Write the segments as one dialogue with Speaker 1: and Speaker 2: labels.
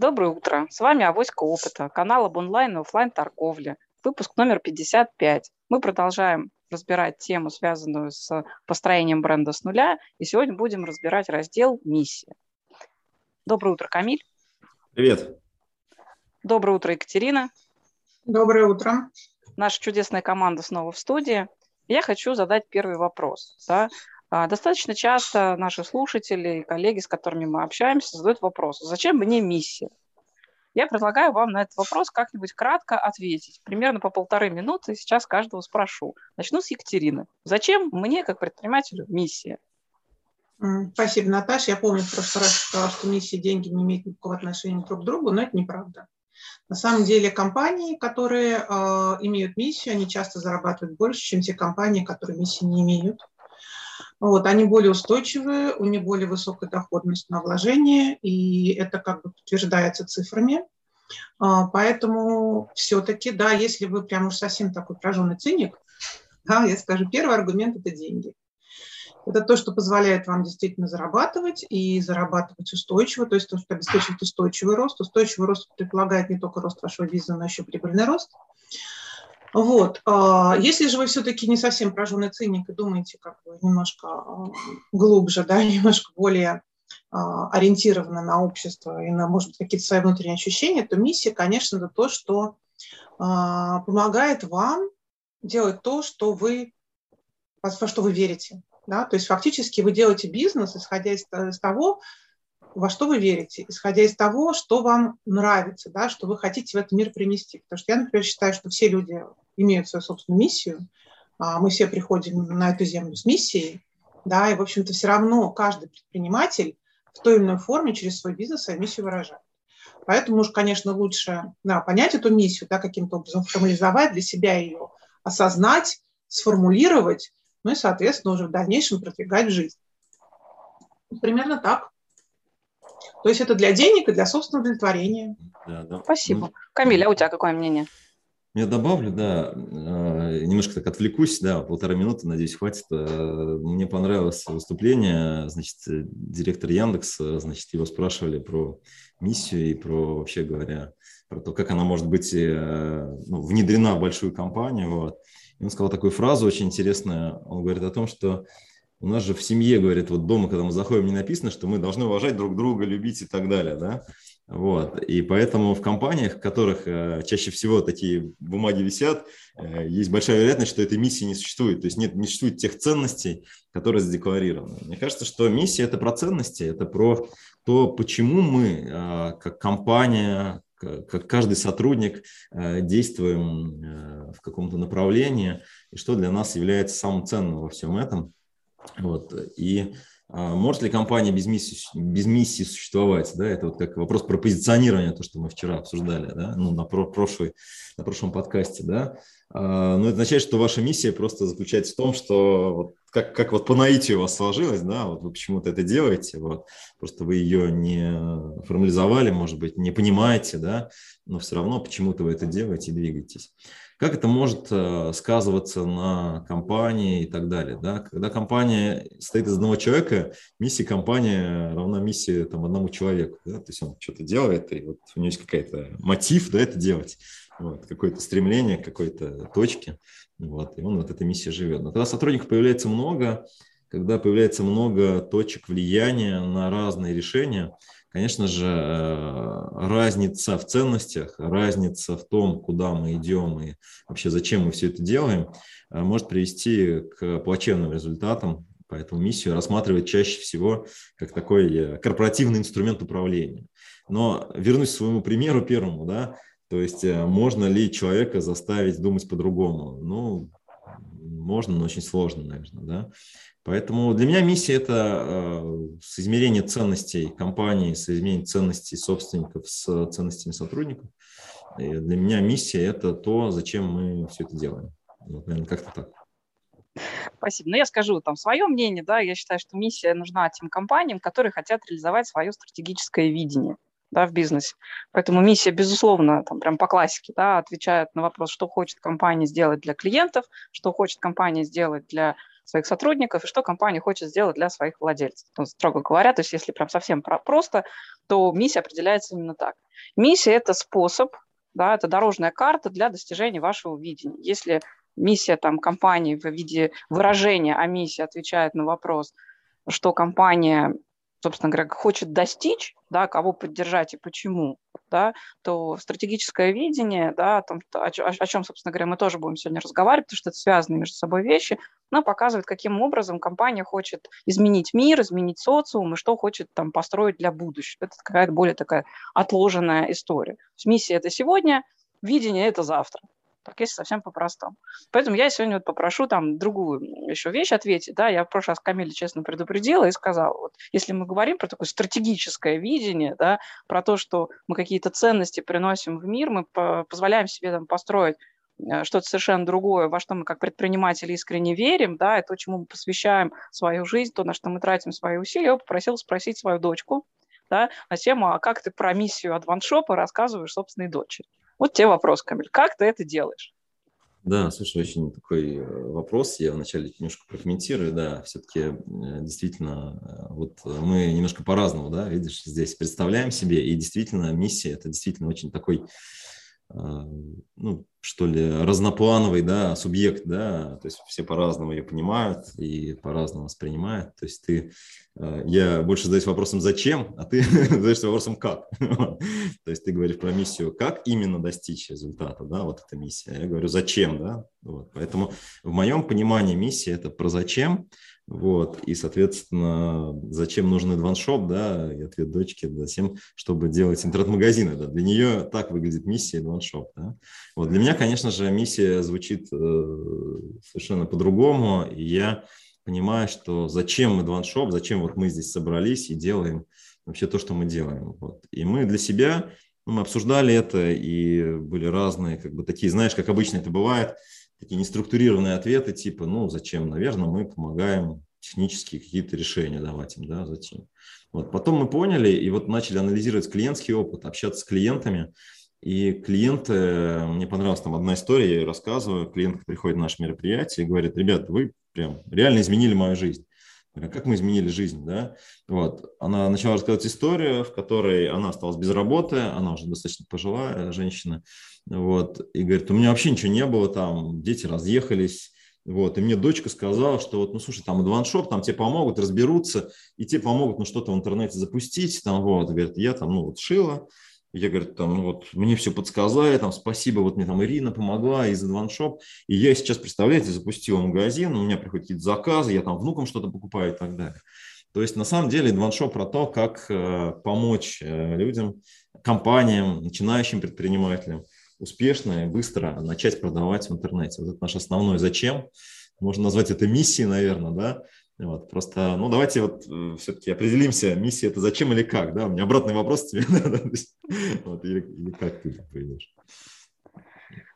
Speaker 1: Доброе утро. С вами Авоська Опыта, канал об онлайн и офлайн торговле. Выпуск номер 55. Мы продолжаем разбирать тему, связанную с построением бренда с нуля, и сегодня будем разбирать раздел «Миссия». Доброе утро, Камиль.
Speaker 2: Привет.
Speaker 1: Доброе утро, Екатерина.
Speaker 3: Доброе утро.
Speaker 1: Наша чудесная команда снова в студии. Я хочу задать первый вопрос. Да? А, достаточно часто наши слушатели и коллеги, с которыми мы общаемся, задают вопрос, зачем мне миссия? Я предлагаю вам на этот вопрос как-нибудь кратко ответить, примерно по полторы минуты, сейчас каждого спрошу. Начну с Екатерины. Зачем мне, как предпринимателю, миссия?
Speaker 3: Спасибо, Наташа. Я помню в прошлый раз сказала, что миссия деньги не имеют никакого отношения друг к другу, но это неправда. На самом деле компании, которые э, имеют миссию, они часто зарабатывают больше, чем те компании, которые миссии не имеют. Вот, они более устойчивые, у них более высокая доходность на вложение, и это как бы подтверждается цифрами. А, поэтому все-таки, да, если вы прям уж совсем такой прожженный циник, да, я скажу, первый аргумент – это деньги. Это то, что позволяет вам действительно зарабатывать и зарабатывать устойчиво, то есть то, что обеспечивает устойчивый рост. Устойчивый рост предполагает не только рост вашего бизнеса, но еще прибыльный рост. Вот. А, если же вы все-таки не совсем прожженный циник и думаете как бы немножко а, глубже, да, немножко более а, ориентированы на общество и на, может быть, какие-то свои внутренние ощущения, то миссия, конечно, это то, что помогает вам делать то, что вы, во что вы верите. Да? То есть фактически вы делаете бизнес, исходя из, из того, во что вы верите, исходя из того, что вам нравится, да, что вы хотите в этот мир принести. Потому что я, например, считаю, что все люди имеют свою собственную миссию, а мы все приходим на эту землю с миссией, да, и, в общем-то, все равно каждый предприниматель в той или иной форме через свой бизнес свою миссию выражает. Поэтому уж, конечно, лучше да, понять эту миссию, да, каким-то образом формализовать для себя ее, осознать, сформулировать, ну и, соответственно, уже в дальнейшем продвигать жизнь. Примерно так. То есть это для денег и для собственного удовлетворения.
Speaker 1: Да, да. Спасибо. Ну, Камиль, а у тебя какое мнение?
Speaker 2: Я добавлю, да, э, немножко так отвлекусь, да, полтора минуты, надеюсь, хватит. Э, мне понравилось выступление, значит, директор Яндекса, значит, его спрашивали про миссию и про, вообще говоря, про то, как она может быть э, ну, внедрена в большую компанию. Вот. И он сказал такую фразу очень интересную, он говорит о том, что у нас же в семье, говорит, вот дома, когда мы заходим, не написано, что мы должны уважать друг друга, любить и так далее, да. Вот. И поэтому в компаниях, в которых э, чаще всего такие бумаги висят, э, есть большая вероятность, что этой миссии не существует. То есть нет, не существует тех ценностей, которые задекларированы. Мне кажется, что миссия – это про ценности, это про то, почему мы, э, как компания, как каждый сотрудник э, действуем э, в каком-то направлении, и что для нас является самым ценным во всем этом. Вот. И а, может ли компания без миссии, без миссии существовать? Да? Это вот как вопрос про позиционирование, то, что мы вчера обсуждали да? ну, на, про, прошлой, на прошлом подкасте. Да? А, но это означает, что ваша миссия просто заключается в том, что вот как, как вот по наитию у вас сложилось, да, вот вы почему-то это делаете, вот, просто вы ее не формализовали, может быть, не понимаете, да, но все равно почему-то вы это делаете и двигаетесь. Как это может э, сказываться на компании и так далее? Да? Когда компания стоит из одного человека, миссия компании равна миссии там, одному человеку. Да? То есть он что-то делает, и вот у него есть какой-то мотив да, это делать, вот, какое-то стремление к какой-то точке, вот, и он вот этой миссией живет. Но когда сотрудников появляется много, когда появляется много точек влияния на разные решения – конечно же, э, разница в ценностях, разница в том, куда мы идем и вообще зачем мы все это делаем, э, может привести к плачевным результатам. Поэтому миссию рассматривать чаще всего как такой э, корпоративный инструмент управления. Но вернусь к своему примеру первому, да, то есть можно ли человека заставить думать по-другому? Ну, можно, но очень сложно, наверное, да. Поэтому для меня миссия – это э, соизмерение ценностей компании, соизмерение ценностей собственников с ценностями сотрудников. И для меня миссия – это то, зачем мы все это делаем. Вот, наверное, как-то так.
Speaker 1: Спасибо. Ну, я скажу там свое мнение, да, я считаю, что миссия нужна тем компаниям, которые хотят реализовать свое стратегическое видение да, в бизнесе. Поэтому миссия, безусловно, там прям по классике, да, отвечает на вопрос, что хочет компания сделать для клиентов, что хочет компания сделать для своих сотрудников и что компания хочет сделать для своих владельцев. Ну, строго говоря, то есть если прям совсем просто, то миссия определяется именно так. Миссия – это способ, да, это дорожная карта для достижения вашего видения. Если миссия там, компании в виде выражения, а миссия отвечает на вопрос, что компания собственно говоря, хочет достичь, да, кого поддержать и почему, да, то стратегическое видение, да, о, том, о, о чем, собственно говоря, мы тоже будем сегодня разговаривать, потому что это связаны между собой вещи, но показывает, каким образом компания хочет изменить мир, изменить социум и что хочет там построить для будущего. Это какая-то более такая отложенная история. миссия – это сегодня, видение – это завтра. Так, если совсем по-простому. Поэтому я сегодня вот попрошу там другую еще вещь ответить. Да, я в прошлый раз Камиле честно предупредила и сказала, вот если мы говорим про такое стратегическое видение, да, про то, что мы какие-то ценности приносим в мир, мы позволяем себе там построить э, что-то совершенно другое, во что мы как предприниматели искренне верим, да, и то, чему мы посвящаем свою жизнь, то, на что мы тратим свои усилия, я попросила спросить свою дочку, да, на тему, а как ты про миссию адваншопа рассказываешь собственной дочери. Вот тебе вопрос, Камиль, как ты это делаешь?
Speaker 2: Да, слушай, очень такой э, вопрос. Я вначале немножко прокомментирую. Да, все-таки э, действительно, э, вот мы немножко по-разному, да, видишь, здесь представляем себе, и действительно миссия – это действительно очень такой ну, что ли, разноплановый, да, субъект, да, то есть все по-разному ее понимают и по-разному воспринимают. То есть ты, а, я больше задаюсь вопросом «зачем?», а ты задаешься вопросом «как?». То есть ты говоришь про миссию «как именно достичь результата?», да, вот эта миссия. Я говорю «зачем?», да, вот. Поэтому в моем понимании миссия – это про «зачем?», вот, и, соответственно, зачем нужен адваншоп, да, и ответ дочки, затем, чтобы делать интернет-магазины, да, для нее так выглядит миссия адваншоп, да. Вот, для меня, конечно же, миссия звучит э, совершенно по-другому, и я понимаю, что зачем адваншоп, зачем вот мы здесь собрались и делаем вообще то, что мы делаем, вот. И мы для себя, ну, мы обсуждали это, и были разные, как бы такие, знаешь, как обычно это бывает, такие неструктурированные ответы, типа, ну, зачем, наверное, мы помогаем технические какие-то решения давать им, да, затем. Вот. Потом мы поняли и вот начали анализировать клиентский опыт, общаться с клиентами, и клиенты, мне понравилась там одна история, я рассказываю, клиент приходит на наше мероприятие и говорит, ребят, вы прям реально изменили мою жизнь. Как мы изменили жизнь, да? Вот. Она начала рассказывать историю, в которой она осталась без работы, она уже достаточно пожилая женщина, вот, и говорит, у меня вообще ничего не было, там, дети разъехались, вот, и мне дочка сказала, что вот, ну, слушай, там адваншоп, там тебе помогут, разберутся, и тебе помогут, ну, что-то в интернете запустить, там, вот, говорит, я там, ну, вот, шила, я, говорю, там, ну, вот, мне все подсказали, там, спасибо, вот мне там Ирина помогла из адваншоп, и я сейчас, представляете, запустила магазин, у меня приходят какие-то заказы, я там внукам что-то покупаю и так далее. То есть, на самом деле, адваншоп про то, как э, помочь э, людям, компаниям, начинающим предпринимателям – успешно и быстро начать продавать в интернете. Вот это наш основной зачем. Можно назвать это миссией, наверное, да. Вот, просто, ну, давайте вот э, все-таки определимся, миссия это зачем или как, да, у меня обратный вопрос тебе, вот, или, или как ты пойдешь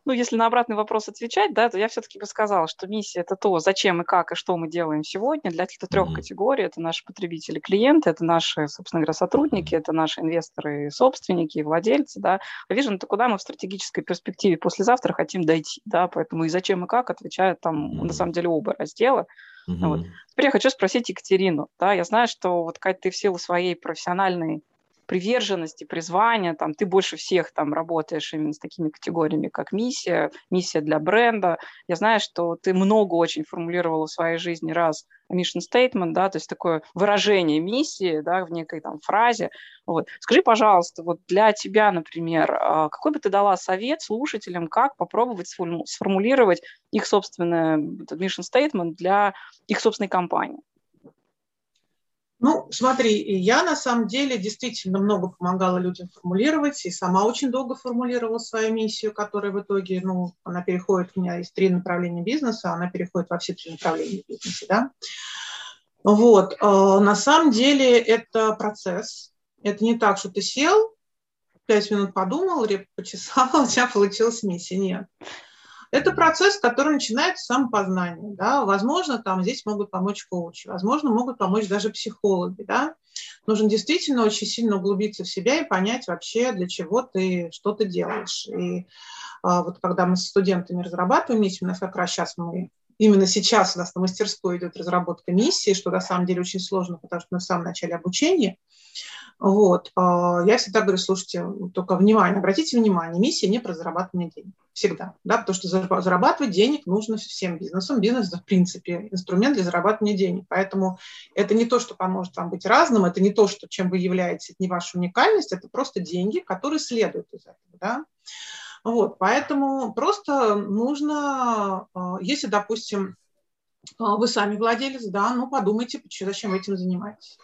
Speaker 1: ну, если на обратный вопрос отвечать, да, то я все-таки бы сказала, что миссия – это то, зачем и как, и что мы делаем сегодня для каких-то трех mm-hmm. категорий. Это наши потребители, клиенты, это наши, собственно говоря, сотрудники, это наши инвесторы, собственники, владельцы, да. А Vision – это куда мы в стратегической перспективе послезавтра хотим дойти, да, поэтому и зачем и как отвечают там, mm-hmm. на самом деле, оба раздела. Mm-hmm. Вот. Теперь я хочу спросить Екатерину, да, я знаю, что вот, Кать, ты в силу своей профессиональной приверженности, призвания, там, ты больше всех там работаешь именно с такими категориями, как миссия, миссия для бренда. Я знаю, что ты много очень формулировала в своей жизни раз mission statement, да, то есть такое выражение миссии, да, в некой там фразе. Вот. Скажи, пожалуйста, вот для тебя, например, а, какой бы ты дала совет слушателям, как попробовать сформулировать их собственный mission statement для их собственной компании?
Speaker 3: Ну, смотри, я на самом деле действительно много помогала людям формулировать, и сама очень долго формулировала свою миссию, которая в итоге, ну, она переходит, у меня есть три направления бизнеса, она переходит во все три направления бизнеса, да. Вот, э, на самом деле это процесс, это не так, что ты сел, пять минут подумал, реп почесал, у тебя получилась миссия, нет. Это процесс, который начинается с самопознания. Да? Возможно, там здесь могут помочь коучи, возможно, могут помочь даже психологи. Да? Нужно действительно очень сильно углубиться в себя и понять вообще, для чего ты, что ты делаешь. И а, вот когда мы с студентами разрабатываем миссию, у нас как раз сейчас мы именно сейчас у нас на мастерской идет разработка миссии, что на самом деле очень сложно, потому что мы в самом начале обучения. Вот. А, я всегда говорю, слушайте, только внимание, обратите внимание, миссия не про зарабатывание денег. Всегда. Да, потому что зарабатывать денег нужно всем бизнесам. Бизнес, в принципе, инструмент для зарабатывания денег. Поэтому это не то, что поможет вам быть разным, это не то, что, чем вы являетесь, это не ваша уникальность, это просто деньги, которые следуют из этого. Да? Вот, поэтому просто нужно, а, если, допустим, а, вы сами владелец, да, ну подумайте, зачем вы этим занимаетесь.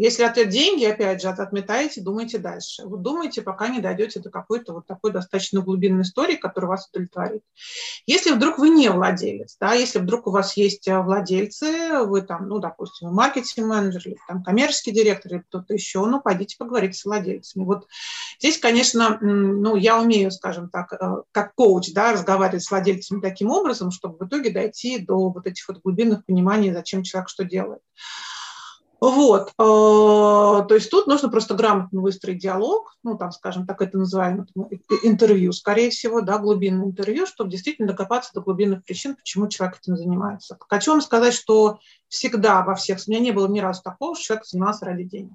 Speaker 3: Если ответ деньги, опять же, отметаете, думайте дальше. Вы думаете, пока не дойдете до какой-то вот такой достаточно глубинной истории, которая вас удовлетворит. Если вдруг вы не владелец, да, если вдруг у вас есть э, владельцы, вы там, ну, допустим, маркетинг-менеджер или там коммерческий директор или кто-то еще, ну, пойдите поговорить с владельцами. Вот здесь, конечно, ну, я умею, скажем так, э, как коуч, да, разговаривать с владельцами таким образом, чтобы в итоге дойти до вот этих вот глубинных пониманий, зачем человек что делает. Вот, э, то есть тут нужно просто грамотно выстроить диалог, ну, там, скажем так, это называем интервью, скорее всего, да, глубинное интервью, чтобы действительно докопаться до глубинных причин, почему человек этим занимается. Хочу вам сказать, что всегда во всех, у меня не было ни разу такого, что человек занимался ради денег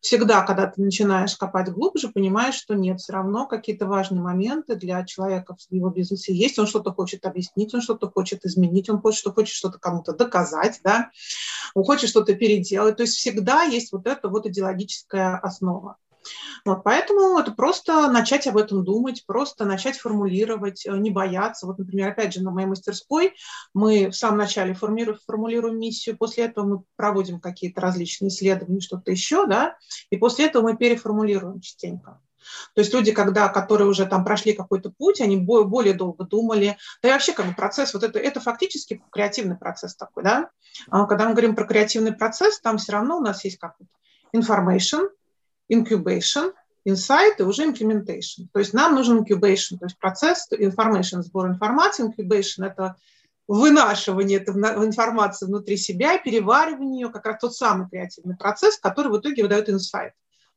Speaker 3: всегда, когда ты начинаешь копать глубже, понимаешь, что нет, все равно какие-то важные моменты для человека в его бизнесе есть. Он что-то хочет объяснить, он что-то хочет изменить, он хочет, что хочет что-то кому-то доказать, да, он хочет что-то переделать. То есть всегда есть вот эта вот идеологическая основа. Вот, поэтому это просто начать об этом думать, просто начать формулировать, э, не бояться. Вот, например, опять же, на моей мастерской мы в самом начале формируем, формулируем миссию, после этого мы проводим какие-то различные исследования, что-то еще, да, и после этого мы переформулируем частенько. То есть люди, когда, которые уже там прошли какой-то путь, они более долго думали. Да и вообще как бы процесс, вот это, это фактически креативный процесс такой, да. А когда мы говорим про креативный процесс, там все равно у нас есть как information, incubation, insight и уже implementation. То есть нам нужен incubation, то есть процесс information, сбор информации, incubation – это вынашивание этой информации внутри себя, переваривание ее, как раз тот самый креативный процесс, который в итоге выдает инсайт.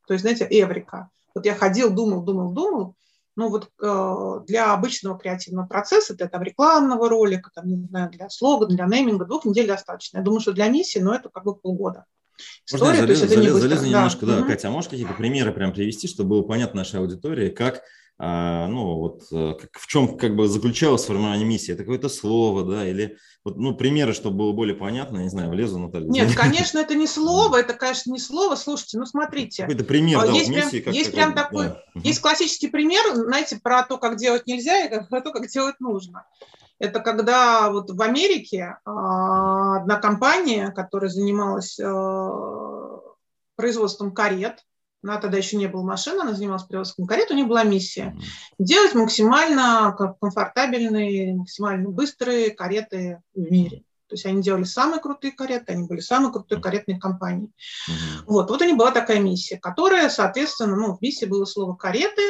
Speaker 3: То есть, знаете, эврика. Вот я ходил, думал, думал, думал, ну вот э, для обычного креативного процесса, для там, рекламного ролика, там, не знаю, для слогана, для нейминга двух недель достаточно. Я думаю, что для миссии, ну, это как бы полгода.
Speaker 2: Можно я залез, залез, залезу немножко, да, да. Катя, а можешь какие-то примеры прям привести, чтобы было понятно нашей аудитории, как а, ну, вот э, как, в чем как бы заключалось формирование миссии? Это какое-то слово, да, или вот, ну, примеры, чтобы было более понятно, не знаю, влезу, Наталья.
Speaker 3: Нет, конечно, это не слово, это, конечно, не слово. Слушайте, ну, смотрите.
Speaker 2: Какой-то пример, да,
Speaker 3: есть
Speaker 2: миссии.
Speaker 3: Прям, как, есть прям такой, да. есть классический пример, знаете, про то, как делать нельзя и про то, как делать нужно. Это когда вот в Америке а, одна компания, которая занималась э, производством карет, она тогда еще не было машин, она занималась производством карет, у нее была миссия делать максимально комфортабельные, максимально быстрые кареты в мире. То есть они делали самые крутые кареты, они были самой крутой каретной компанией. Mm-hmm. Вот, вот у них была такая миссия, которая, соответственно, ну, в миссии было слово кареты,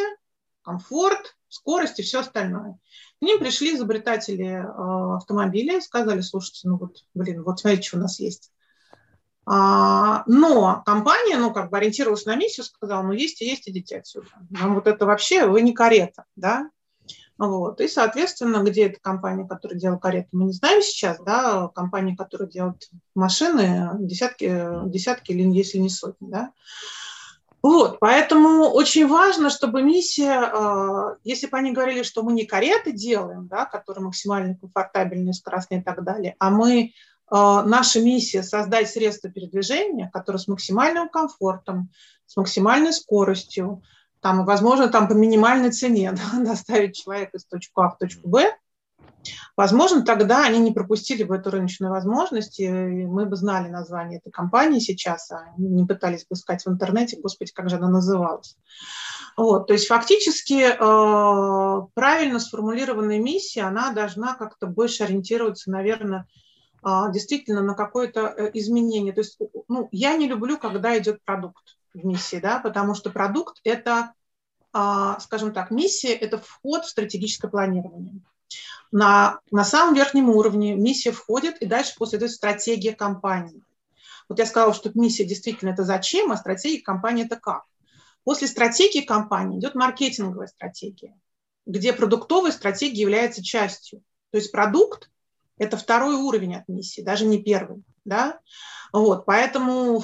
Speaker 3: комфорт, скорость и все остальное. К ним пришли изобретатели э, автомобилей сказали, слушайте, ну вот, блин, вот смотрите, что у нас есть. А, но компания, ну, как бы ориентировалась на миссию, сказала, ну, есть и есть, идите отсюда. Нам вот это вообще, вы не карета, да. Вот. И, соответственно, где эта компания, которая делала кареты, мы не знаем сейчас, да, компания, которая делает машины, десятки, десятки или если не сотни, да. Вот, поэтому очень важно, чтобы миссия, а, если бы они говорили, что мы не кареты делаем, да, которые максимально комфортабельные, скоростные и так далее, а мы, а, наша миссия создать средства передвижения, которые с максимальным комфортом, с максимальной скоростью, там, возможно, там по минимальной цене да, доставить человека из точки А в точку Б, Возможно, тогда они не пропустили бы эту рыночную возможность, и мы бы знали название этой компании сейчас, а не пытались бы искать в интернете, господи, как же она называлась. Вот, то есть фактически э, правильно сформулированная миссия, она должна как-то больше ориентироваться, наверное, э, действительно на какое-то э, изменение. То есть ну, я не люблю, когда идет продукт в миссии, да, потому что продукт – это, э, скажем так, миссия – это вход в стратегическое планирование на, на самом верхнем уровне миссия входит, и дальше после этого стратегия компании. Вот я сказала, что миссия действительно это зачем, а стратегия компании это как. После стратегии компании идет маркетинговая стратегия, где продуктовая стратегия является частью. То есть продукт Это второй уровень от миссии, даже не первый. Да? Вот, поэтому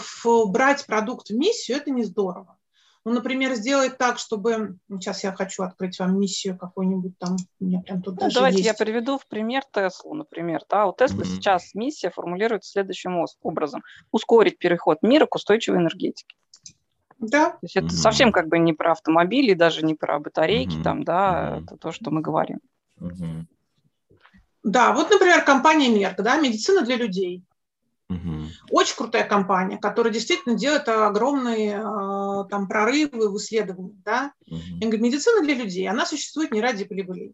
Speaker 3: брать продукт в миссию – это не здорово. Ну, например, сделать так, чтобы... Сейчас я хочу открыть вам миссию какую-нибудь там. У меня прям тут ну, даже
Speaker 1: Давайте
Speaker 3: есть.
Speaker 1: я приведу в пример Теслу, например. Да, у Теслы mm-hmm. сейчас миссия формулируется следующим образом. Ускорить переход мира к устойчивой энергетике.
Speaker 3: Да.
Speaker 1: То есть это mm-hmm. совсем как бы не про автомобили, даже не про батарейки, mm-hmm. там, да, mm-hmm. это то, что мы говорим. Mm-hmm.
Speaker 3: Да, вот, например, компания Мерк, да, медицина для людей. Угу. Очень крутая компания, которая действительно делает огромные э, там прорывы в исследованиях. Да? Угу. Я говорю, медицина для людей, она существует не ради прибыли.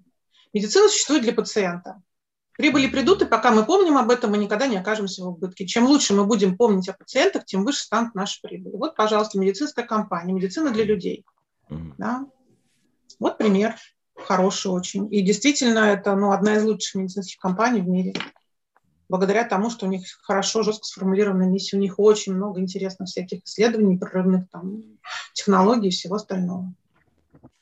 Speaker 3: Медицина существует для пациента. Прибыли придут, и пока мы помним об этом, мы никогда не окажемся в убытке. Чем лучше мы будем помнить о пациентах, тем выше станут наши прибыли. Вот, пожалуйста, медицинская компания, медицина для людей. Угу. Да? Вот пример хороший очень. И действительно, это ну, одна из лучших медицинских компаний в мире благодаря тому, что у них хорошо, жестко сформулированная миссия, у них очень много интересных всяких исследований, прорывных там, технологий и всего остального.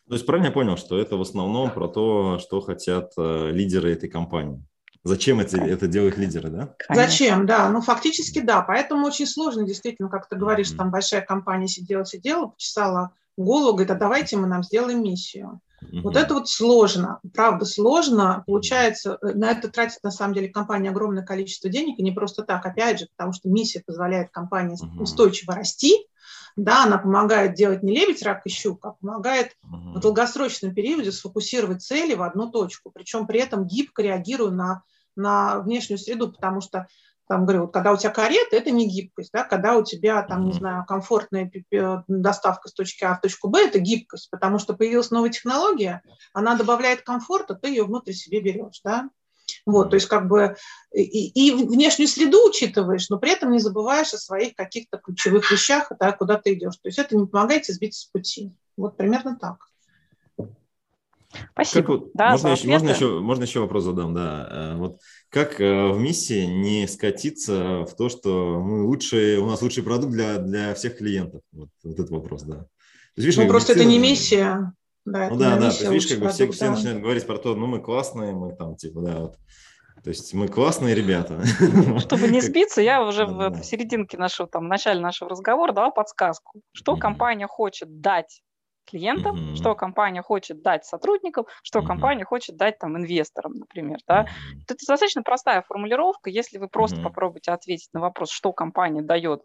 Speaker 2: То есть правильно я понял, что это в основном про то, что хотят э, лидеры этой компании? Зачем это, это делают лидеры, да?
Speaker 3: Конечно. Зачем, да. Ну, фактически, да. Поэтому очень сложно, действительно, как ты говоришь, mm-hmm. там большая компания сидела-сидела, почесала голову, говорит, а давайте мы нам сделаем миссию. Угу. Вот это вот сложно, правда сложно. Получается, э, на это тратит на самом деле компания огромное количество денег, и не просто так, опять же, потому что миссия позволяет компании угу. устойчиво расти, да, она помогает делать не лебедь, рак и щук, а помогает угу. в долгосрочном периоде сфокусировать цели в одну точку, причем при этом гибко реагируя на, на внешнюю среду, потому что там, говорю, вот когда у тебя карета, это не гибкость, да, когда у тебя, там, не знаю, комфортная доставка с точки А в точку Б, это гибкость, потому что появилась новая технология, она добавляет комфорта, ты ее внутрь себе берешь, да. Вот, то есть как бы и, и внешнюю среду учитываешь, но при этом не забываешь о своих каких-то ключевых вещах, да, куда ты идешь. То есть это не помогает сбиться с пути. Вот примерно так.
Speaker 1: Спасибо.
Speaker 2: Как, да, можно, еще, можно, еще, можно еще вопрос задам, да. Э, вот как э, в миссии не скатиться в то, что мы лучшие, у нас лучший продукт для, для всех клиентов? Вот, вот этот вопрос, да.
Speaker 3: То есть, видишь, ну, просто это не миссия.
Speaker 2: Да, ну да, да, то есть, видишь, как бы все, все начинают говорить про то, ну мы классные, мы там, типа, да, вот. То есть мы классные ребята.
Speaker 1: Чтобы не сбиться, я уже в серединке нашего, там, в начале нашего разговора дала подсказку, что компания хочет дать клиентам, mm-hmm. что компания хочет дать сотрудникам, что mm-hmm. компания хочет дать там инвесторам, например. Да? Mm-hmm. Это достаточно простая формулировка. Если вы просто mm-hmm. попробуете ответить на вопрос, что компания дает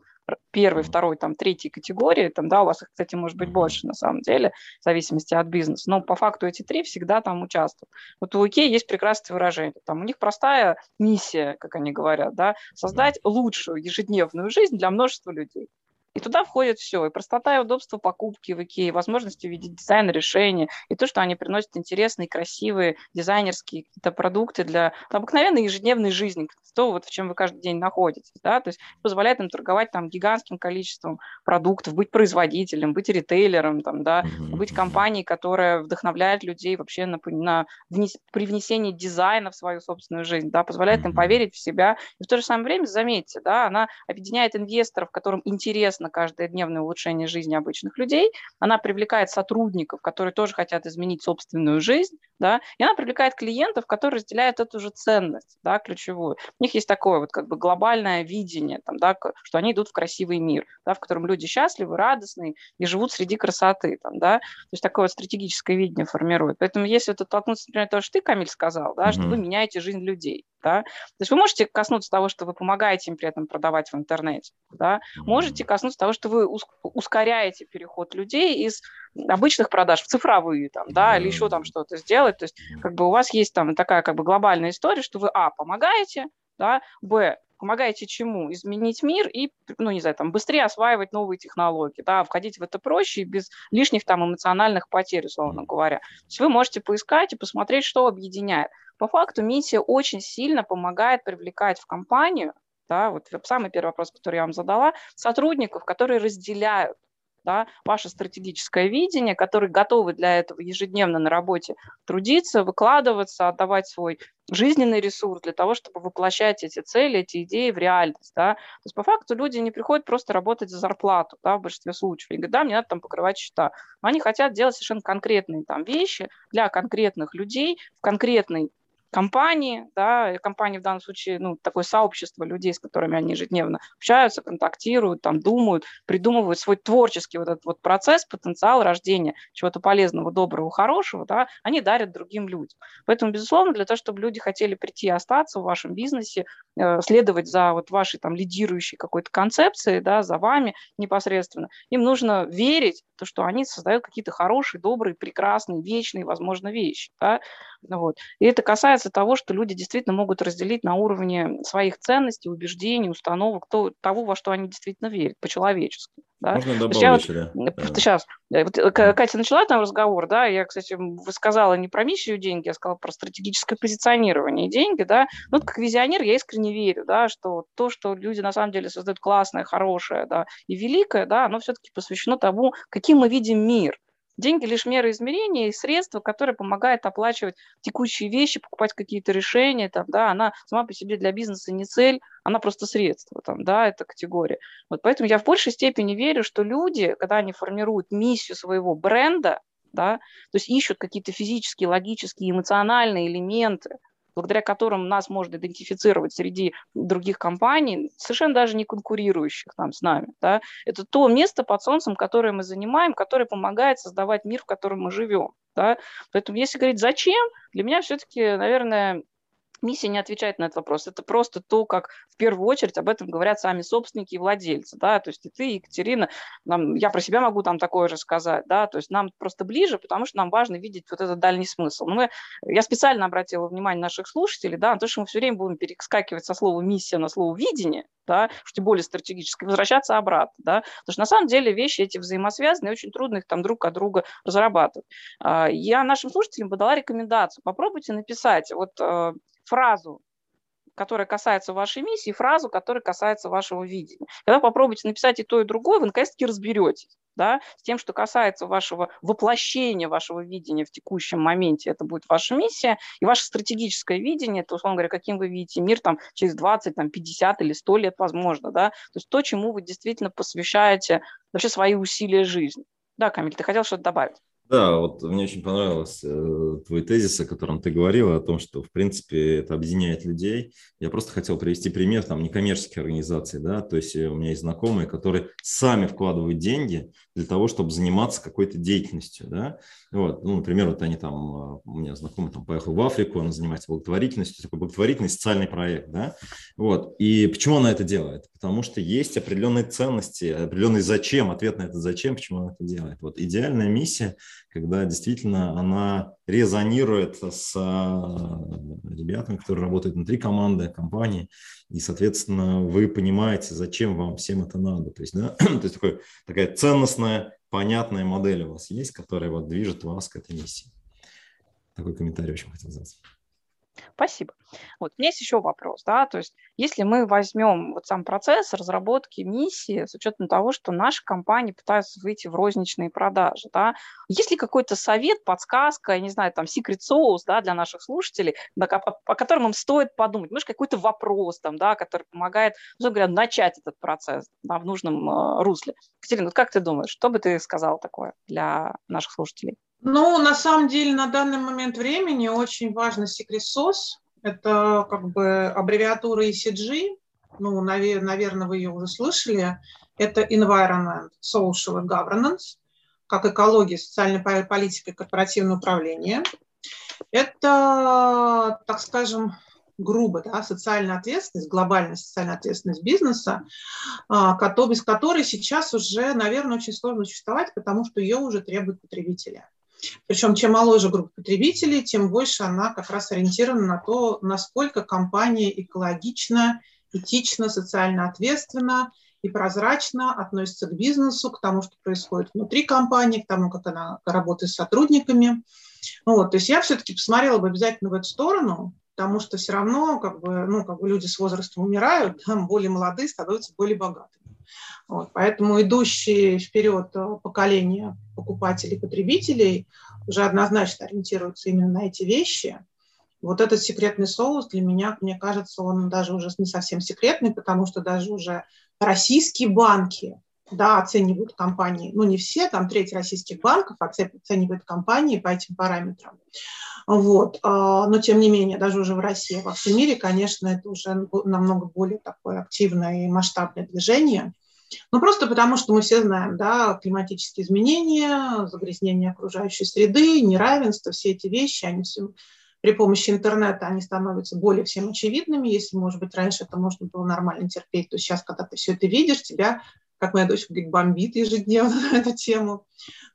Speaker 1: первой, mm-hmm. второй, там, третьей категории, там, да, у вас их, кстати, может быть больше на самом деле, в зависимости от бизнеса, но по факту эти три всегда там участвуют. Вот у Икеи есть прекрасное выражение, там у них простая миссия, как они говорят, да, создать лучшую ежедневную жизнь для множества людей. И туда входит все. И простота и удобство покупки в Икее, возможность увидеть дизайн решения, и то, что они приносят интересные, красивые дизайнерские какие-то продукты для обыкновенной ежедневной жизни, то, вот в чем вы каждый день находитесь. Да? То есть позволяет им торговать там гигантским количеством продуктов, быть производителем, быть ритейлером, там, да, быть компанией, которая вдохновляет людей вообще на, на внес, при внесении дизайна в свою собственную жизнь, да, позволяет им поверить в себя. И в то же самое время, заметьте, да, она объединяет инвесторов, которым интересно на каждодневное улучшение жизни обычных людей, она привлекает сотрудников, которые тоже хотят изменить собственную жизнь, да, и она привлекает клиентов, которые разделяют эту же ценность, да, ключевую. У них есть такое вот как бы глобальное видение, там, да, что они идут в красивый мир, да, в котором люди счастливы, радостные и живут среди красоты, там, да, то есть такое вот стратегическое видение формирует. Поэтому если это толкнуться, например, то, что ты, Камиль, сказал, да, mm-hmm. что вы меняете жизнь людей, да? То есть вы можете коснуться того, что вы помогаете им при этом продавать в интернете, да? можете коснуться того, что вы ускоряете переход людей из обычных продаж в цифровые, там, да, или еще там что-то сделать. То есть как бы у вас есть там такая как бы глобальная история, что вы, а, помогаете, да, б, помогаете чему? Изменить мир и, ну, не знаю, там, быстрее осваивать новые технологии, да, входить в это проще и без лишних там эмоциональных потерь, условно говоря. То есть вы можете поискать и посмотреть, что объединяет. По факту миссия очень сильно помогает привлекать в компанию, да, вот самый первый вопрос, который я вам задала, сотрудников, которые разделяют да, ваше стратегическое видение, которые готовы для этого ежедневно на работе трудиться, выкладываться, отдавать свой жизненный ресурс для того, чтобы воплощать эти цели, эти идеи в реальность. Да. То есть по факту люди не приходят просто работать за зарплату да, в большинстве случаев. И говорят, да, мне надо там покрывать счета. Но они хотят делать совершенно конкретные там вещи для конкретных людей в конкретной компании, да, компании в данном случае, ну, такое сообщество людей, с которыми они ежедневно общаются, контактируют, там, думают, придумывают свой творческий вот этот вот процесс, потенциал рождения чего-то полезного, доброго, хорошего, да, они дарят другим людям. Поэтому, безусловно, для того, чтобы люди хотели прийти и остаться в вашем бизнесе, э, следовать за вот вашей там лидирующей какой-то концепцией, да, за вами непосредственно, им нужно верить то, что они создают какие-то хорошие, добрые, прекрасные, вечные, возможно, вещи, да, вот. И это касается того, что люди действительно могут разделить на уровне своих ценностей, убеждений, установок, то, того, во что они действительно верят, по-человечески. Да?
Speaker 2: Можно добавить
Speaker 1: я? Вот, сейчас, вот, э, Катя начала там разговор, да, я, кстати, сказала не про миссию деньги, я сказала про стратегическое позиционирование деньги, да, ну, как визионер я искренне верю, да, что то, что люди на самом деле создают классное, хорошее, да, и великое, да, оно все-таки посвящено тому, каким мы видим мир, Деньги лишь мера измерения и средства, которые помогают оплачивать текущие вещи, покупать какие-то решения. Там, да, она сама по себе для бизнеса не цель, она просто средство, там, да, это категория. Вот поэтому я в большей степени верю, что люди, когда они формируют миссию своего бренда, да, то есть ищут какие-то физические, логические, эмоциональные элементы, благодаря которым нас можно идентифицировать среди других компаний, совершенно даже не конкурирующих там с нами. Да? Это то место под солнцем, которое мы занимаем, которое помогает создавать мир, в котором мы живем. Да? Поэтому если говорить «зачем?», для меня все-таки, наверное, миссия не отвечает на этот вопрос. Это просто то, как в первую очередь об этом говорят сами собственники и владельцы. Да? То есть и ты, Екатерина, нам, я про себя могу там такое же сказать. Да? То есть нам просто ближе, потому что нам важно видеть вот этот дальний смысл. Но мы, я специально обратила внимание наших слушателей да, на то, что мы все время будем перескакивать со слова «миссия» на слово «видение», да, что тем более стратегически, возвращаться обратно, да, потому что на самом деле вещи эти взаимосвязаны, и очень трудно их там друг от друга разрабатывать. А, я нашим слушателям бы дала рекомендацию, попробуйте написать вот э, фразу, которая касается вашей миссии, и фразу, которая касается вашего видения. Когда попробуйте написать и то, и другое, вы наконец-таки разберетесь да, с тем, что касается вашего воплощения вашего видения в текущем моменте, это будет ваша миссия, и ваше стратегическое видение, это, условно говоря, каким вы видите мир там, через 20, там, 50 или 100 лет, возможно, да, то есть то, чему вы действительно посвящаете вообще свои усилия жизни. Да, Камиль, ты хотел что-то добавить?
Speaker 2: Да, вот мне очень понравился э, твой тезис, о котором ты говорила, о том, что, в принципе, это объединяет людей. Я просто хотел привести пример там некоммерческих организаций, да, то есть э, у меня есть знакомые, которые сами вкладывают деньги для того, чтобы заниматься какой-то деятельностью, да. Вот, ну, например, вот они там, э, у меня знакомый там поехал в Африку, он занимается благотворительностью, такой благотворительный социальный проект, да. Вот, и почему она это делает? Потому что есть определенные ценности, определенный зачем, ответ на это зачем, почему она это делает. Вот идеальная миссия – когда действительно она резонирует с а, ребятами, которые работают внутри команды, компании, и, соответственно, вы понимаете, зачем вам всем это надо. То есть, да, то есть такой, такая ценностная, понятная модель у вас есть, которая вот движет вас к этой миссии. Такой комментарий очень хотел задать.
Speaker 1: Спасибо. Вот, у меня есть еще вопрос, да, то есть если мы возьмем вот сам процесс разработки миссии с учетом того, что наши компании пытаются выйти в розничные продажи, да, есть ли какой-то совет, подсказка, я не знаю, там, secret sauce, да, для наших слушателей, да, по, по которым им стоит подумать, может, какой-то вопрос там, да, который помогает, ну, говоря, начать этот процесс да, в нужном э, русле. Катерина, вот как ты думаешь, что бы ты сказала такое для наших слушателей?
Speaker 3: Ну, на самом деле, на данный момент времени очень важно Sauce. Это как бы аббревиатура ECG. Ну, наверное, вы ее уже слышали. Это Environment, Social Governance, как экология, социальная политика и корпоративное управление. Это, так скажем, грубо, да, социальная ответственность, глобальная социальная ответственность бизнеса, а, без которой сейчас уже, наверное, очень сложно существовать, потому что ее уже требуют потребители. Причем чем моложе группа потребителей, тем больше она как раз ориентирована на то, насколько компания экологично, этично, социально ответственна и прозрачно относится к бизнесу, к тому, что происходит внутри компании, к тому, как она работает с сотрудниками. Вот, то есть я все-таки посмотрела бы обязательно в эту сторону, потому что все равно как бы, ну, как бы люди с возрастом умирают, да, более молодые становятся более богатыми. Вот, поэтому идущие вперед э, поколения покупателей, потребителей уже однозначно ориентируются именно на эти вещи. Вот этот секретный соус для меня, мне кажется, он даже уже не совсем секретный, потому что даже уже российские банки да, оценивают компании, ну не все, там треть российских банков оценивают компании по этим параметрам. Вот. А, но тем не менее, даже уже в России, во всем мире, конечно, это уже намного более такое активное и масштабное движение. Ну, просто потому, что мы все знаем, да, климатические изменения, загрязнение окружающей среды, неравенство, все эти вещи, они все при помощи интернета они становятся более всем очевидными. Если, может быть, раньше это можно было нормально терпеть, то сейчас, когда ты все это видишь, тебя как моя дочь говорит, бомбит ежедневно на эту тему.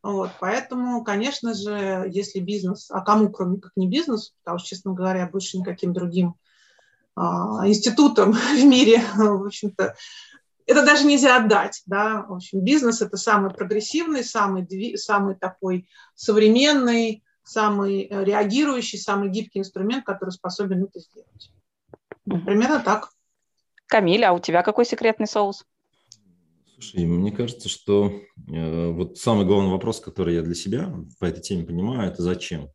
Speaker 3: Вот, поэтому, конечно же, если бизнес, а кому, кроме как не бизнес, потому что, честно говоря, больше никаким другим а, институтом в мире, в общем-то, это даже нельзя отдать, да, в общем, бизнес – это самый прогрессивный, самый, самый такой современный, самый э, реагирующий, самый гибкий инструмент, который способен это сделать. Примерно так.
Speaker 1: Камиль, а у тебя какой секретный соус?
Speaker 2: Слушай, мне кажется, что э, вот самый главный вопрос, который я для себя по этой теме понимаю, это зачем.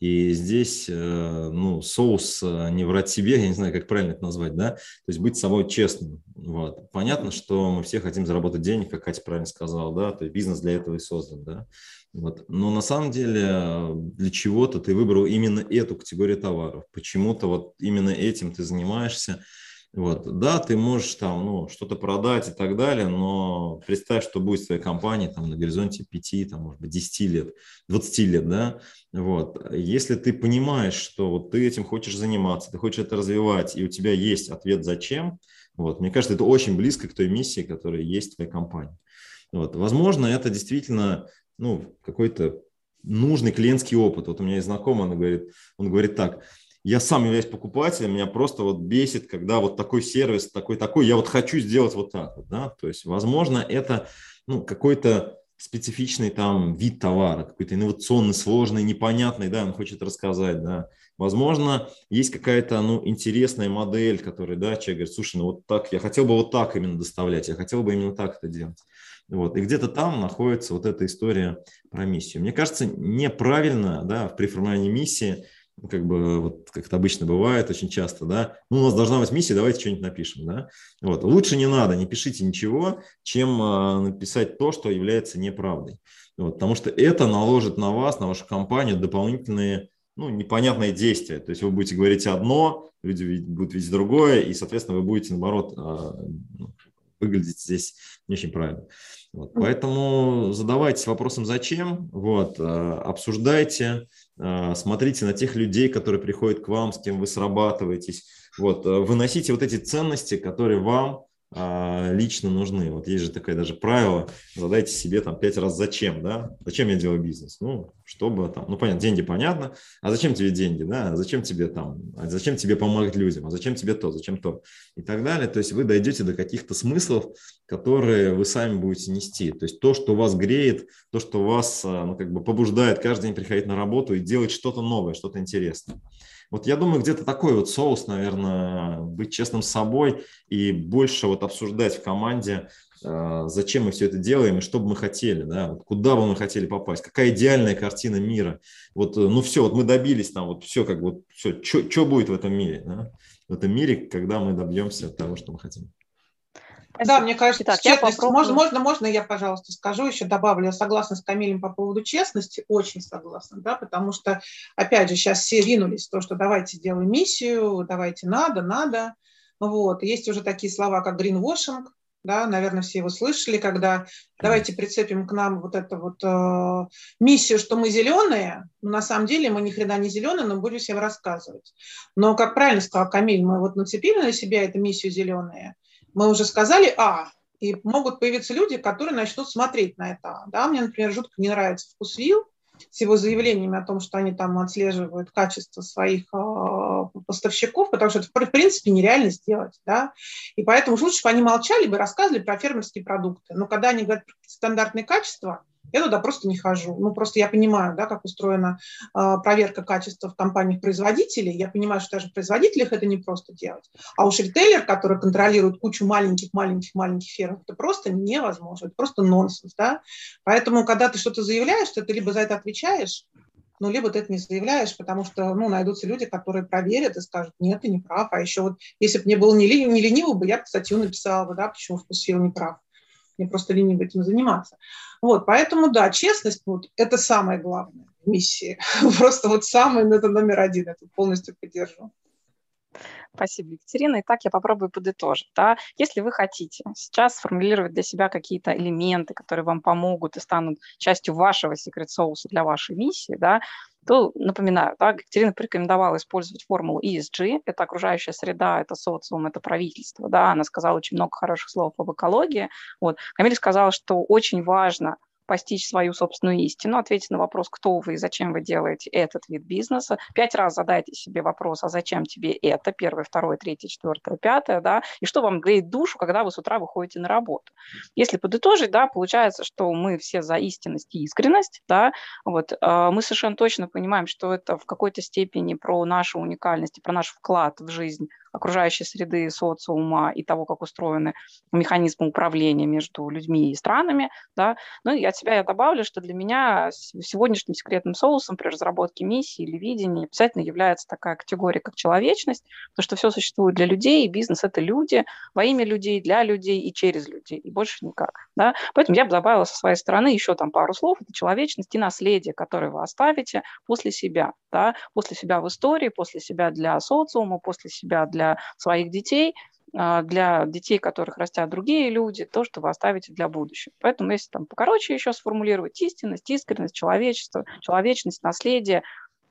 Speaker 2: И здесь, э, ну, соус э, не врать себе, я не знаю, как правильно это назвать, да, то есть быть собой честным. Вот. Понятно, что мы все хотим заработать денег, как Катя правильно сказала, да, то есть бизнес для этого и создан, да. Вот. Но на самом деле для чего-то ты выбрал именно эту категорию товаров, почему-то вот именно этим ты занимаешься, вот. Да, ты можешь там ну, что-то продать и так далее, но представь, что будет в твоей компании там, на горизонте 5, там, может быть, 10 лет, 20 лет, да, вот. Если ты понимаешь, что вот ты этим хочешь заниматься, ты хочешь это развивать, и у тебя есть ответ «зачем», вот, мне кажется, это очень близко к той миссии, которая есть в твоей компании. Вот. Возможно, это действительно ну, какой-то нужный клиентский опыт. Вот у меня есть знакомый, он говорит, он говорит так – я сам являюсь покупателем, меня просто вот бесит, когда вот такой сервис, такой-такой, я вот хочу сделать вот так да, то есть, возможно, это, ну, какой-то специфичный там вид товара, какой-то инновационный, сложный, непонятный, да, он хочет рассказать, да. Возможно, есть какая-то, ну, интересная модель, которая, да, человек говорит, слушай, ну вот так, я хотел бы вот так именно доставлять, я хотел бы именно так это делать. Вот. И где-то там находится вот эта история про миссию. Мне кажется, неправильно, да, при формировании миссии как бы вот как это обычно бывает очень часто, да, ну, у нас должна быть миссия, давайте что-нибудь напишем, да, вот, лучше не надо, не пишите ничего, чем э, написать то, что является неправдой, вот, потому что это наложит на вас, на вашу компанию дополнительные, ну, непонятные действия, то есть вы будете говорить одно, люди будут видеть другое, и, соответственно, вы будете, наоборот, э, выглядеть здесь не очень правильно. Вот, поэтому задавайтесь вопросом «зачем?», вот, э, обсуждайте, э, смотрите на тех людей, которые приходят к вам, с кем вы срабатываетесь, вот, э, выносите вот эти ценности, которые вам а, лично нужны. Вот есть же такое даже правило, задайте себе там пять раз зачем, да? Зачем я делаю бизнес? Ну, чтобы там, ну, понятно, деньги понятно, а зачем тебе деньги, да? А зачем тебе там, а зачем тебе помогать людям, а зачем тебе то, зачем то и так далее. То есть вы дойдете до каких-то смыслов, которые вы сами будете нести. То есть то, что вас греет, то, что вас, а, ну, как бы побуждает каждый день приходить на работу и делать что-то новое, что-то интересное. Вот я думаю, где-то такой вот соус, наверное, быть честным с собой и больше вот обсуждать в команде, а, зачем мы все это делаем и что бы мы хотели, да, вот куда бы мы хотели попасть, какая идеальная картина мира. Вот, ну все, вот мы добились там, вот все, как вот все, что будет в этом мире, да? в этом мире, когда мы добьемся того, что мы хотим.
Speaker 3: Да, мне кажется, так, честность, можно, можно, можно я, пожалуйста, скажу, еще добавлю, я согласна с Камилем по поводу честности, очень согласна, да, потому что, опять же, сейчас все ринулись в то, что давайте сделаем миссию, давайте надо, надо, вот, есть уже такие слова, как greenwashing, да, наверное, все его слышали, когда давайте прицепим к нам вот эту вот э, миссию, что мы зеленые, но на самом деле мы ни хрена не зеленые, но будем всем рассказывать. Но, как правильно сказал Камиль, мы вот нацепили на себя эту миссию зеленые, мы уже сказали «а», и могут появиться люди, которые начнут смотреть на это. Да, мне, например, жутко не нравится вкус вил с его заявлениями о том, что они там отслеживают качество своих э, поставщиков, потому что это, в принципе, нереально сделать. Да? И поэтому лучше бы они молчали бы, рассказывали про фермерские продукты. Но когда они говорят про стандартные качества, я туда просто не хожу. Ну, просто я понимаю, да, как устроена э, проверка качества в компаниях производителей. Я понимаю, что даже в производителях это не просто делать. А уж ритейлер, который контролирует кучу маленьких-маленьких-маленьких ферм, это просто невозможно, это просто нонсенс, да. Поэтому, когда ты что-то заявляешь, ты либо за это отвечаешь, ну, либо ты это не заявляешь, потому что, ну, найдутся люди, которые проверят и скажут, нет, ты не прав. А еще вот, если бы мне было не, ли, не лениво бы, я бы статью написала да, почему вкусвил не прав. Мне просто лениво этим заниматься. Вот, поэтому, да, честность, вот, это самое главное в миссии. Просто вот самый, это номер один, это полностью поддержу.
Speaker 1: Спасибо, Екатерина. Итак, я попробую подытожить. Да? Если вы хотите сейчас сформулировать для себя какие-то элементы, которые вам помогут и станут частью вашего секрет-соуса для вашей миссии, да, то напоминаю, да, Екатерина порекомендовала использовать формулу ESG, это окружающая среда, это социум, это правительство, да, она сказала очень много хороших слов об экологии, вот. Камиль сказала, что очень важно – постичь свою собственную истину, ответить на вопрос, кто вы и зачем вы делаете этот вид бизнеса. Пять раз задайте себе вопрос, а зачем тебе это, первое, второе, третье, четвертое, пятое, да, и что вам греет душу, когда вы с утра выходите на работу. Если подытожить, да, получается, что мы все за истинность и искренность, да, вот, э, мы совершенно точно понимаем, что это в какой-то степени про нашу уникальность и про наш вклад в жизнь окружающей среды, социума и того, как устроены механизмы управления между людьми и странами. Да. Ну и от себя я добавлю, что для меня сегодняшним секретным соусом при разработке миссии или видения обязательно является такая категория, как человечность, потому что все существует для людей, и бизнес – это люди, во имя людей, для людей и через людей, и больше никак. Да. Поэтому я бы добавила со своей стороны еще там пару слов. Это человечность и наследие, которое вы оставите после себя. Да, после себя в истории, после себя для социума, после себя для для своих детей, а, для детей, которых растят другие люди, то, что вы оставите для будущего. Поэтому, если там покороче еще сформулировать истинность, искренность, человечество, человечность, наследие,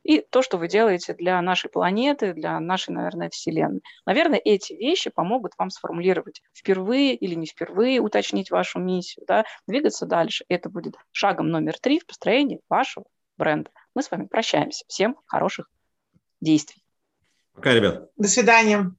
Speaker 1: и то, что вы делаете для нашей планеты, для нашей, наверное, Вселенной. Наверное, эти вещи помогут вам сформулировать впервые или не впервые, уточнить вашу миссию, да, двигаться дальше. Это будет шагом номер три в построении вашего бренда. Мы с вами прощаемся. Всем хороших действий.
Speaker 2: Пока, ребят.
Speaker 3: До свидания.